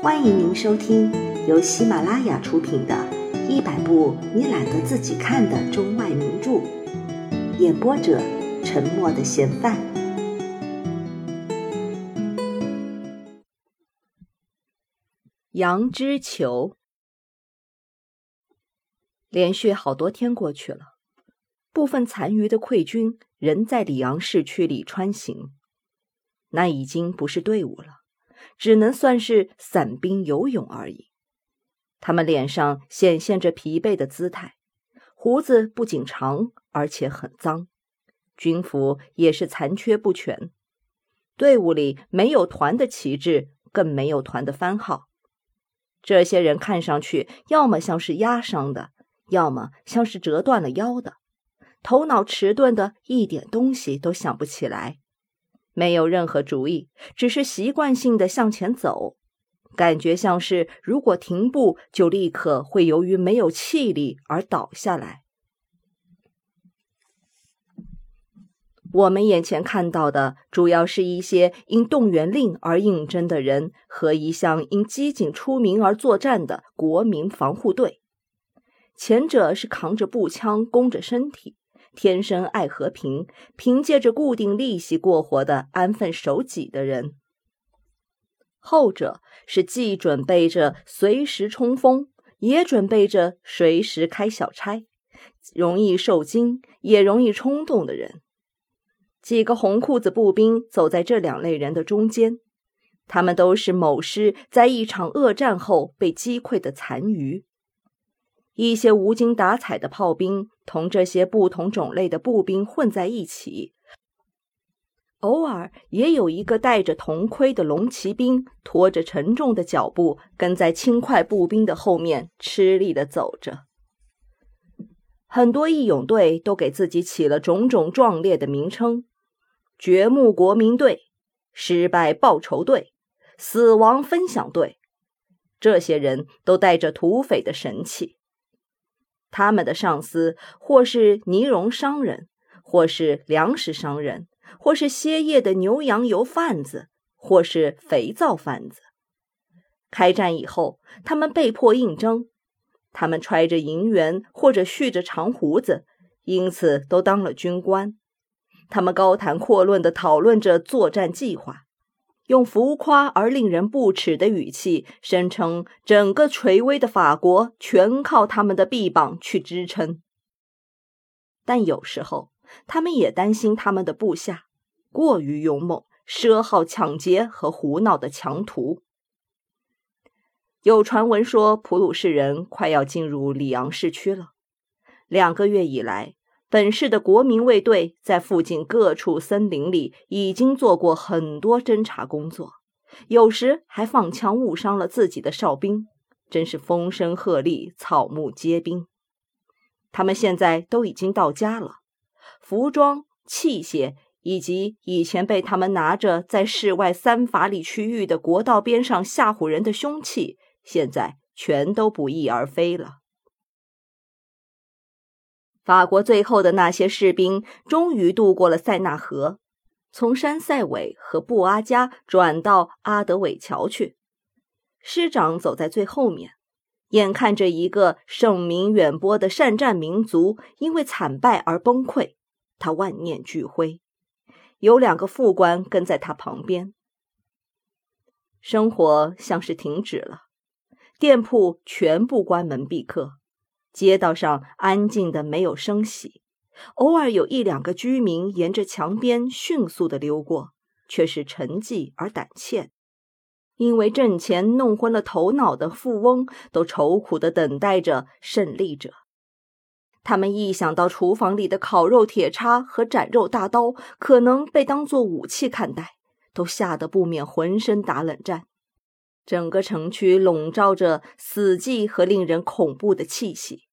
欢迎您收听由喜马拉雅出品的《一百部你懒得自己看的中外名著》，演播者：沉默的嫌犯。杨之球，连续好多天过去了，部分残余的溃军仍在里昂市区里穿行，那已经不是队伍了。只能算是散兵游勇而已。他们脸上显现着疲惫的姿态，胡子不仅长，而且很脏，军服也是残缺不全。队伍里没有团的旗帜，更没有团的番号。这些人看上去要么像是压伤的，要么像是折断了腰的，头脑迟钝的一点东西都想不起来。没有任何主意，只是习惯性的向前走，感觉像是如果停步，就立刻会由于没有气力而倒下来。我们眼前看到的，主要是一些因动员令而应征的人和一项因机警出名而作战的国民防护队。前者是扛着步枪，弓着身体。天生爱和平，凭借着固定利息过活的安分守己的人；后者是既准备着随时冲锋，也准备着随时开小差，容易受惊，也容易冲动的人。几个红裤子步兵走在这两类人的中间，他们都是某师在一场恶战后被击溃的残余。一些无精打采的炮兵同这些不同种类的步兵混在一起，偶尔也有一个戴着铜盔的龙骑兵拖着沉重的脚步跟在轻快步兵的后面吃力地走着。很多义勇队都给自己起了种种壮烈的名称：掘墓国民队、失败报仇队、死亡分享队。这些人都带着土匪的神气。他们的上司或是尼龙商人，或是粮食商人，或是歇业的牛羊油贩子，或是肥皂贩子。开战以后，他们被迫应征，他们揣着银元或者蓄着长胡子，因此都当了军官。他们高谈阔论地讨论着作战计划。用浮夸而令人不齿的语气声称，整个垂危的法国全靠他们的臂膀去支撑。但有时候，他们也担心他们的部下过于勇猛、奢好抢劫和胡闹的强徒。有传闻说，普鲁士人快要进入里昂市区了。两个月以来。本市的国民卫队在附近各处森林里已经做过很多侦察工作，有时还放枪误伤了自己的哨兵，真是风声鹤唳，草木皆兵。他们现在都已经到家了，服装、器械以及以前被他们拿着在室外三法里区域的国道边上吓唬人的凶器，现在全都不翼而飞了。法国最后的那些士兵终于渡过了塞纳河，从山塞韦和布阿加转到阿德韦桥去。师长走在最后面，眼看着一个盛名远播的善战民族因为惨败而崩溃，他万念俱灰。有两个副官跟在他旁边。生活像是停止了，店铺全部关门闭客。街道上安静的没有声息，偶尔有一两个居民沿着墙边迅速的溜过，却是沉寂而胆怯，因为挣钱弄昏了头脑的富翁都愁苦的等待着胜利者。他们一想到厨房里的烤肉铁叉和斩肉大刀可能被当作武器看待，都吓得不免浑身打冷战。整个城区笼罩着死寂和令人恐怖的气息。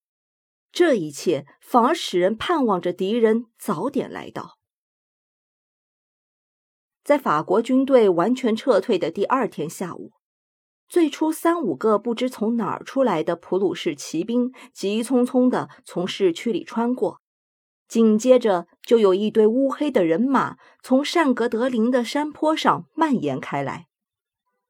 这一切反而使人盼望着敌人早点来到。在法国军队完全撤退的第二天下午，最初三五个不知从哪儿出来的普鲁士骑兵急匆匆地从市区里穿过，紧接着就有一堆乌黑的人马从善格德林的山坡上蔓延开来。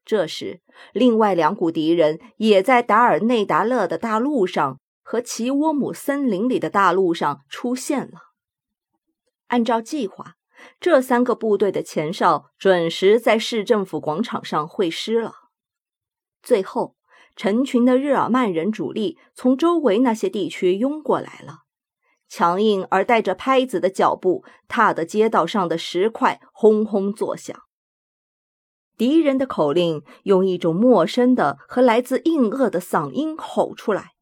这时，另外两股敌人也在达尔内达勒的大陆上和奇沃姆森林里的大陆上出现了。按照计划，这三个部队的前哨准时在市政府广场上会师了。最后，成群的日耳曼人主力从周围那些地区拥过来了，强硬而带着拍子的脚步踏的街道上的石块轰轰作响。敌人的口令用一种陌生的和来自硬腭的嗓音吼出来，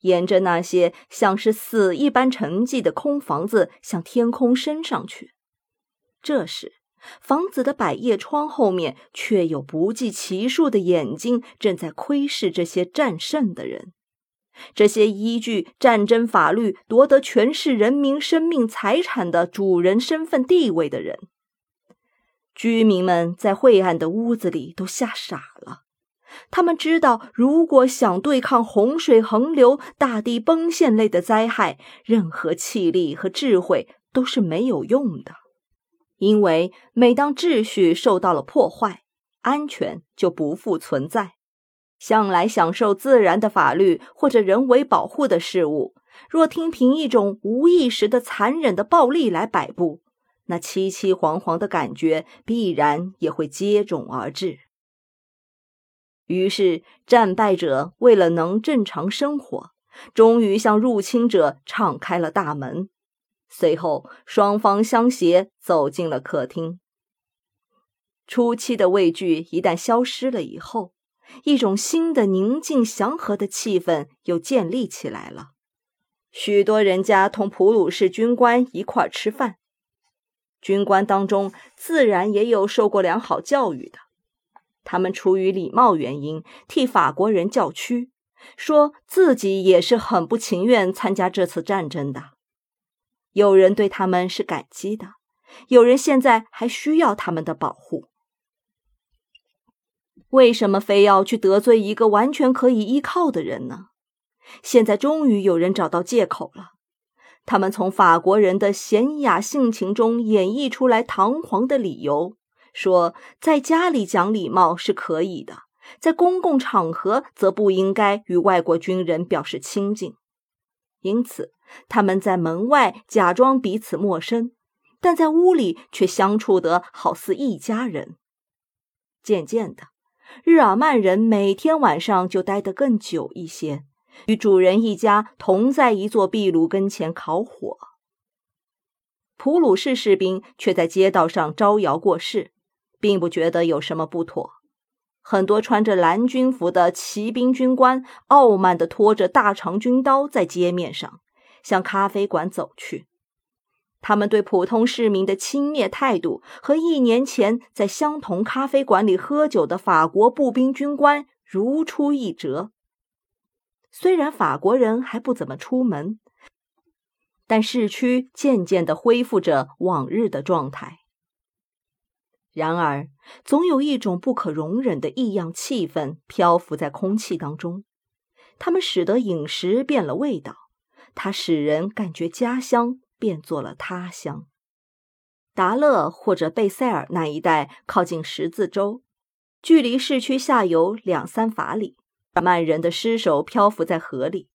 沿着那些像是死一般沉寂的空房子向天空升上去。这时，房子的百叶窗后面却有不计其数的眼睛正在窥视这些战胜的人，这些依据战争法律夺得全市人民生命财产的主人身份地位的人。居民们在晦暗的屋子里都吓傻了。他们知道，如果想对抗洪水横流、大地崩陷类的灾害，任何气力和智慧都是没有用的。因为每当秩序受到了破坏，安全就不复存在。向来享受自然的法律或者人为保护的事物，若听凭一种无意识的残忍的暴力来摆布。那凄凄惶惶的感觉必然也会接踵而至。于是，战败者为了能正常生活，终于向入侵者敞开了大门。随后，双方相携走进了客厅。初期的畏惧一旦消失了以后，一种新的宁静祥和的气氛又建立起来了。许多人家同普鲁士军官一块儿吃饭。军官当中自然也有受过良好教育的，他们出于礼貌原因替法国人叫屈，说自己也是很不情愿参加这次战争的。有人对他们是感激的，有人现在还需要他们的保护。为什么非要去得罪一个完全可以依靠的人呢？现在终于有人找到借口了。他们从法国人的娴雅性情中演绎出来堂皇的理由，说在家里讲礼貌是可以的，在公共场合则不应该与外国军人表示亲近。因此，他们在门外假装彼此陌生，但在屋里却相处得好似一家人。渐渐的，日耳曼人每天晚上就待得更久一些。与主人一家同在一座壁炉跟前烤火，普鲁士士兵却在街道上招摇过市，并不觉得有什么不妥。很多穿着蓝军服的骑兵军官傲慢地拖着大长军刀在街面上向咖啡馆走去，他们对普通市民的轻蔑态度和一年前在相同咖啡馆里喝酒的法国步兵军官如出一辙。虽然法国人还不怎么出门，但市区渐渐地恢复着往日的状态。然而，总有一种不可容忍的异样气氛漂浮在空气当中，它们使得饮食变了味道，它使人感觉家乡变作了他乡。达勒或者贝塞尔那一带靠近十字洲，距离市区下游两三法里。曼人的尸首漂浮在河里，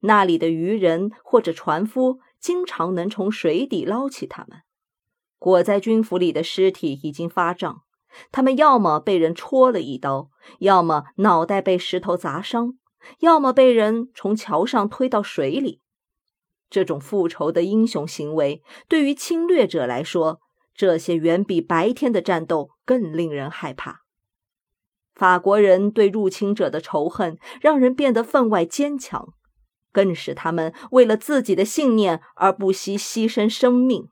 那里的渔人或者船夫经常能从水底捞起他们。裹在军服里的尸体已经发胀，他们要么被人戳了一刀，要么脑袋被石头砸伤，要么被人从桥上推到水里。这种复仇的英雄行为，对于侵略者来说，这些远比白天的战斗更令人害怕。法国人对入侵者的仇恨让人变得分外坚强，更使他们为了自己的信念而不惜牺牲生命。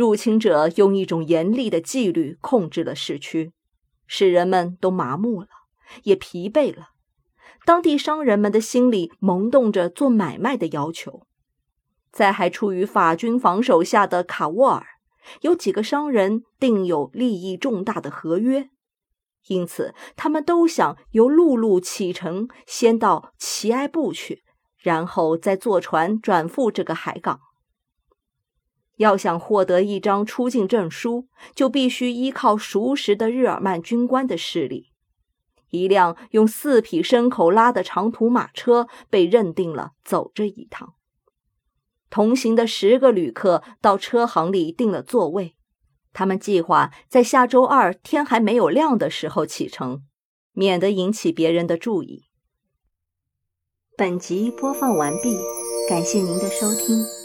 入侵者用一种严厉的纪律控制了市区，使人们都麻木了，也疲惫了。当地商人们的心里萌动着做买卖的要求，在还处于法军防守下的卡沃尔。有几个商人订有利益重大的合约，因此他们都想由陆路启程，先到奇埃布去，然后再坐船转赴这个海港。要想获得一张出境证书，就必须依靠熟识的日耳曼军官的势力。一辆用四匹牲口拉的长途马车被认定了走这一趟。同行的十个旅客到车行里订了座位，他们计划在下周二天还没有亮的时候启程，免得引起别人的注意。本集播放完毕，感谢您的收听。